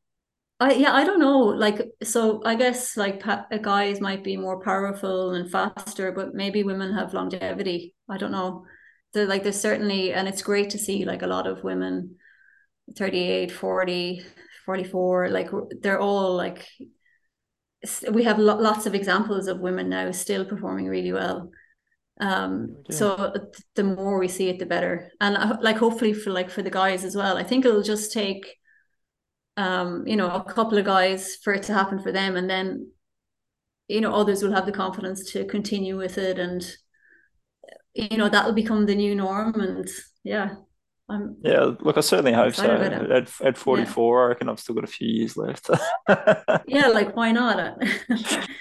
I yeah, I don't know. Like, so I guess like pa- uh, guys might be more powerful and faster, but maybe women have longevity. I don't know. So like, there's certainly, and it's great to see like a lot of women, 38, 40, 44, like they're all like, we have lo- lots of examples of women now still performing really well. Um, so the more we see it, the better. And uh, like, hopefully for like for the guys as well, I think it'll just take um, you know, a couple of guys for it to happen for them, and then you know others will have the confidence to continue with it, and you know that'll become the new norm. And yeah, I'm yeah. Look, I certainly hope so. At at 44, yeah. I reckon I've still got a few years left. yeah, like why not?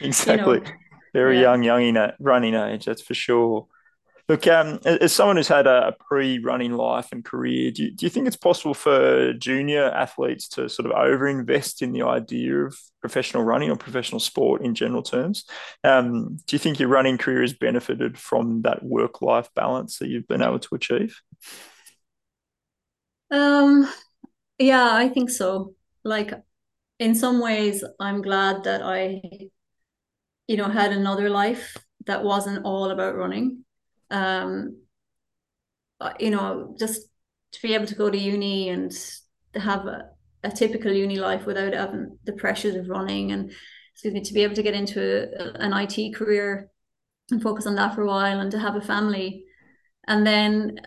exactly. You know, Very yeah. young, young in running age, that's for sure. Look, um, as someone who's had a, pre-running life and career, do you, do you think it's possible for junior athletes to sort of over-invest in the idea of professional running or professional sport in general terms? Um, do you think your running career has benefited from that work-life balance that you've been able to achieve? Um, yeah, I think so. Like, in some ways, I'm glad that I, you know, had another life that wasn't all about running um, uh, you know, just to be able to go to uni and have a, a typical uni life without having the pressures of running and excuse me to be able to get into a, an IT career and focus on that for a while and to have a family. And then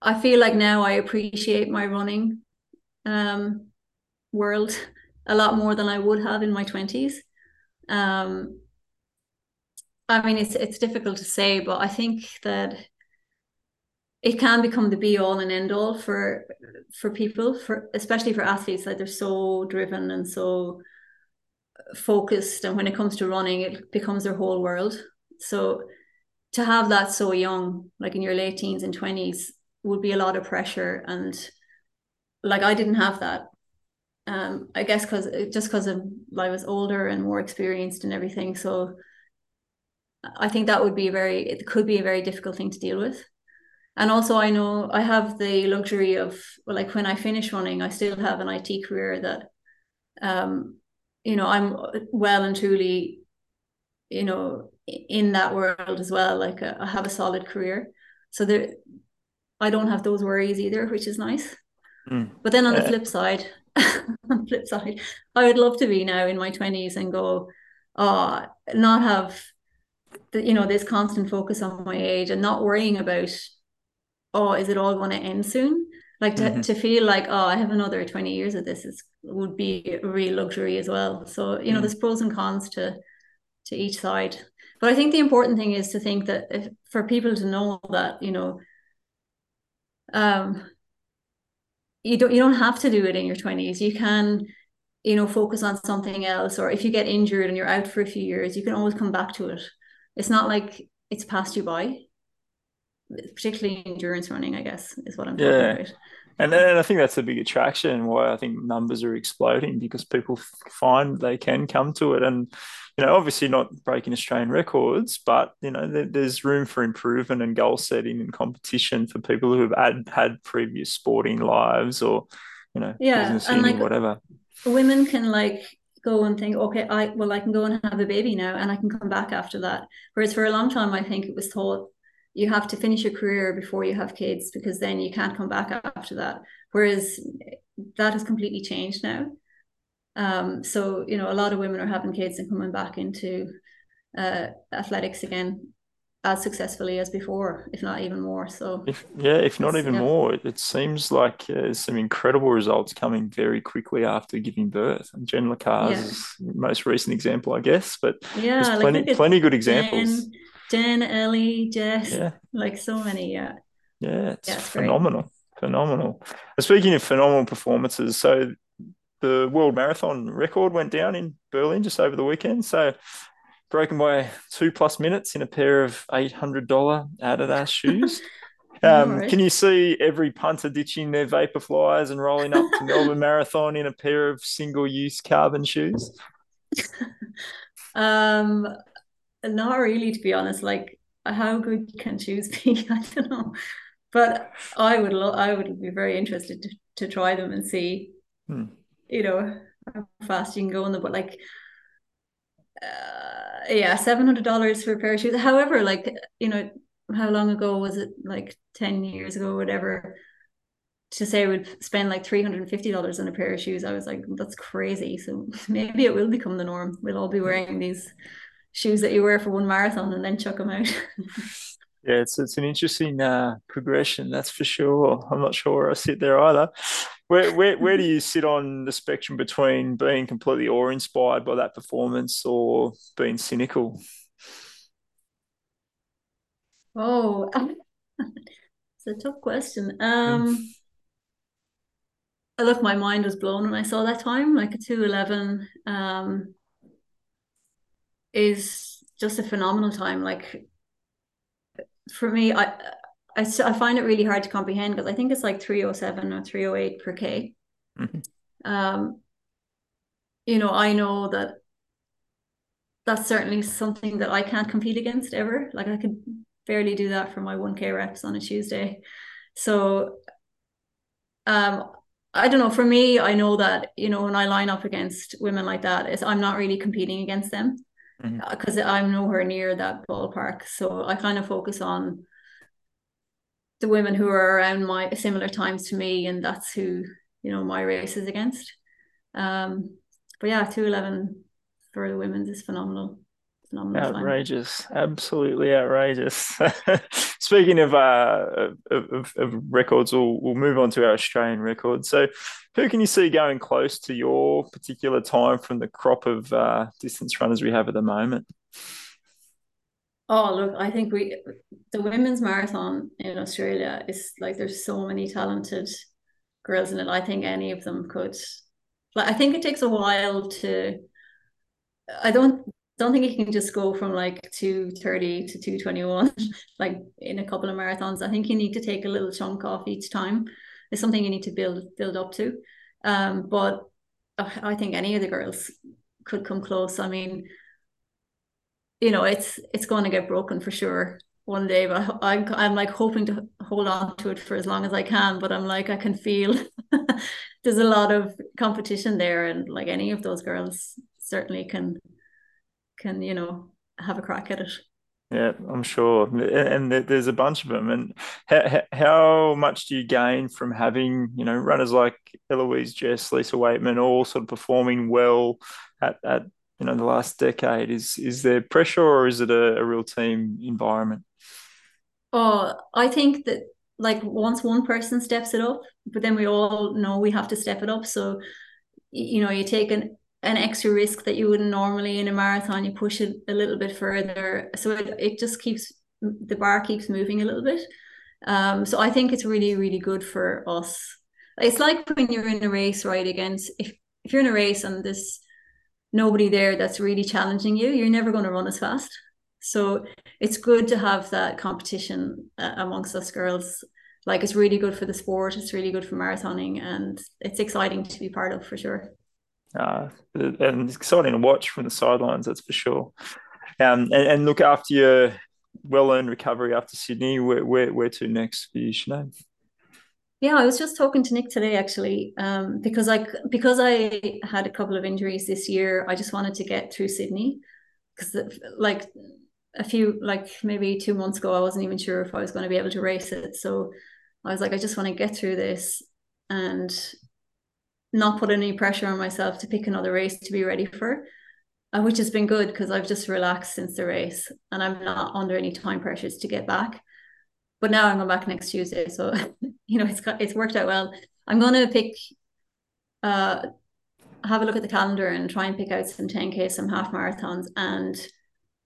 I feel like now I appreciate my running um, world a lot more than I would have in my 20s um, I mean, it's it's difficult to say, but I think that it can become the be all and end all for for people, for especially for athletes Like they're so driven and so focused, and when it comes to running, it becomes their whole world. So to have that so young, like in your late teens and twenties, would be a lot of pressure, and like I didn't have that. Um, I guess because just because I was older and more experienced and everything, so I think that would be a very it could be a very difficult thing to deal with. And also I know I have the luxury of well, like when I finish running, I still have an IT career that um, you know, I'm well and truly, you know, in that world as well. Like uh, I have a solid career. So there I don't have those worries either, which is nice. Mm. But then on the flip side, on the flip side, I would love to be now in my 20s and go, oh, not have the, you know this constant focus on my age and not worrying about oh is it all going to end soon like to, mm-hmm. to feel like oh i have another 20 years of this is would be a real luxury as well so you know mm. there's pros and cons to to each side but I think the important thing is to think that if, for people to know that you know, um, you don't you don't have to do it in your twenties. You can, you know, focus on something else, or if you get injured and you're out for a few years, you can always come back to it. It's not like it's passed you by. Particularly endurance running, I guess, is what I'm talking yeah. about. And then I think that's a big attraction why I think numbers are exploding because people find they can come to it. And, you know, obviously not breaking Australian records, but, you know, there's room for improvement and goal setting and competition for people who have had, had previous sporting lives or, you know, yeah, and like, whatever. Women can like go and think, okay, I well, I can go and have a baby now and I can come back after that. Whereas for a long time, I think it was thought you have to finish your career before you have kids because then you can't come back after that. Whereas that has completely changed now. Um, so you know, a lot of women are having kids and coming back into uh, athletics again as successfully as before, if not even more. So, if, yeah, if not even yeah. more, it, seems like uh, some incredible results coming very quickly after giving birth. And Jen Lacar's yeah. is most recent example, I guess, but yeah, there's plenty, like plenty good examples. Jen, Jen, Ellie, Jess, yeah. like so many. Yeah. Yeah, it's, yeah, it's phenomenal. Great. Phenomenal. Speaking of phenomenal performances, so the world marathon record went down in Berlin just over the weekend. So broken by two plus minutes in a pair of $800 Adidas shoes. Um, can you see every punter ditching their Vaporflies and rolling up to Melbourne Marathon in a pair of single use carbon shoes? um, not really, to be honest. Like, how good can shoes be? I don't know, but I would lo- I would be very interested to, to try them and see, hmm. you know, how fast you can go in them. But like, uh, yeah, seven hundred dollars for a pair of shoes. However, like, you know, how long ago was it? Like ten years ago, whatever. To say we'd spend like three hundred and fifty dollars on a pair of shoes, I was like, that's crazy. So maybe it will become the norm. We'll all be wearing these shoes that you wear for one marathon and then chuck them out. yeah, it's it's an interesting uh, progression, that's for sure. I'm not sure where I sit there either. Where, where where do you sit on the spectrum between being completely awe inspired by that performance or being cynical? Oh, it's a tough question. Um, mm. look, my mind was blown when I saw that time, like a two eleven. Um, is just a phenomenal time. Like for me, I I, I find it really hard to comprehend because I think it's like 307 or 308 per K. Mm-hmm. Um, you know, I know that that's certainly something that I can't compete against ever. Like I could barely do that for my 1K reps on a Tuesday. So um I don't know. For me, I know that you know when I line up against women like that, is I'm not really competing against them because mm-hmm. Uh, I'm nowhere near that ballpark. So I kind of focus on the women who are around my similar times to me, and that's who you know my race is against. Um, but yeah, two eleven for the women's is phenomenal. phenomenal outrageous, time. absolutely outrageous. Speaking of, uh, of, of records, we'll, we'll move on to our Australian records. So, who can you see going close to your particular time from the crop of uh, distance runners we have at the moment? Oh, look, I think we the women's marathon in Australia is like there's so many talented girls in it. I think any of them could. Like, I think it takes a while to. I don't don't think you can just go from like 230 to 221 like in a couple of marathons. I think you need to take a little chunk off each time. It's something you need to build build up to. Um, but I think any of the girls could come close. I mean, you know, it's it's going to get broken for sure one day, but I'm I'm like hoping to hold on to it for as long as I can. But I'm like I can feel there's a lot of competition there, and like any of those girls certainly can can you know have a crack at it. Yeah, I'm sure, and there's a bunch of them. And how, how much do you gain from having you know runners like Eloise Jess, Lisa Weightman, all sort of performing well at, at you know the last decade? Is is there pressure or is it a, a real team environment? Oh, I think that like once one person steps it up, but then we all know we have to step it up. So you know, you take an an extra risk that you wouldn't normally in a marathon. You push it a little bit further, so it, it just keeps the bar keeps moving a little bit. Um, so I think it's really really good for us. It's like when you're in a race, right? Against if if you're in a race and there's nobody there that's really challenging you, you're never going to run as fast. So it's good to have that competition uh, amongst us girls. Like it's really good for the sport. It's really good for marathoning, and it's exciting to be part of for sure uh, and exciting to watch from the sidelines. That's for sure. Um, and, and look after your well earned recovery after Sydney. Where, where where to next for you, Sinead? Yeah, I was just talking to Nick today actually, um, because I because I had a couple of injuries this year. I just wanted to get through Sydney because like a few like maybe two months ago, I wasn't even sure if I was going to be able to race it. So I was like, I just want to get through this and not put any pressure on myself to pick another race to be ready for, uh, which has been good because I've just relaxed since the race and I'm not under any time pressures to get back. But now I'm going back next Tuesday, so you know it's it's worked out well. I'm going to pick, uh, have a look at the calendar and try and pick out some 10k, some half marathons, and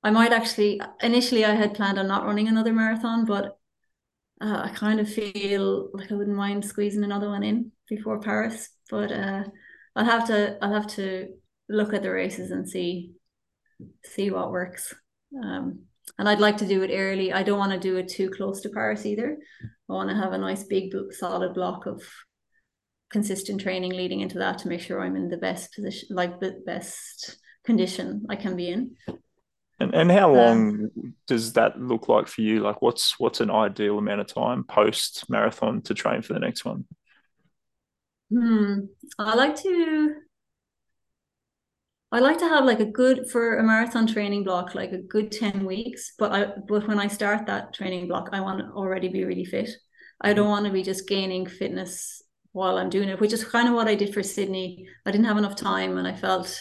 I might actually. Initially, I had planned on not running another marathon, but uh, I kind of feel like I wouldn't mind squeezing another one in before Paris but uh, I'll have to I'll have to look at the races and see see what works. Um, and I'd like to do it early. I don't want to do it too close to Paris either. I want to have a nice big solid block of consistent training leading into that to make sure I'm in the best position, like the best condition I can be in. And and how um, long um, does that look like for you? Like what's what's an ideal amount of time post marathon to train for the next one? Hmm. I like to I like to have like a good for a marathon training block, like a good 10 weeks. But I but when I start that training block, I want to already be really fit. I don't want to be just gaining fitness while I'm doing it, which is kind of what I did for Sydney. I didn't have enough time and I felt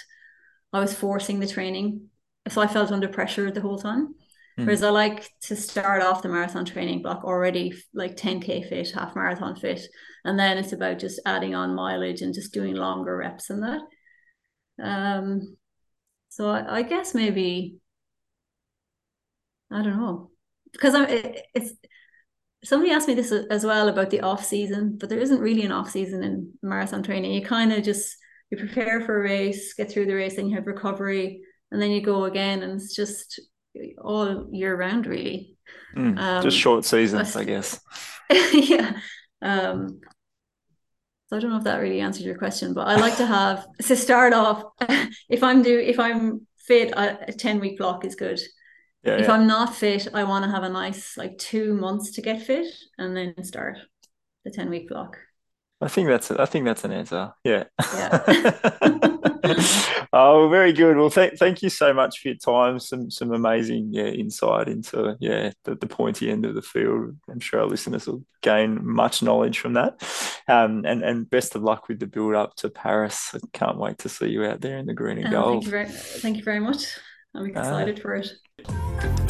I was forcing the training. So I felt under pressure the whole time. Mm. Whereas I like to start off the marathon training block already like 10k fit, half marathon fit, and then it's about just adding on mileage and just doing longer reps and that. Um, so I, I guess maybe I don't know because I'm it, it's somebody asked me this as well about the off season, but there isn't really an off season in marathon training. You kind of just you prepare for a race, get through the race, then you have recovery, and then you go again, and it's just all year round, really. Mm, um, just short seasons, I guess. yeah. Um, so I don't know if that really answered your question, but I like to have to start off. if I'm do if I'm fit, a ten week block is good. Yeah, if yeah. I'm not fit, I want to have a nice like two months to get fit and then start the ten week block. I think that's I think that's an answer. Yeah. Yeah. oh, very good. Well, thank thank you so much for your time. Some some amazing yeah insight into yeah the, the pointy end of the field. I'm sure our listeners will gain much knowledge from that. Um, and and best of luck with the build up to Paris. I can't wait to see you out there in the green and gold. thank you very, thank you very much. I'm excited uh, for it.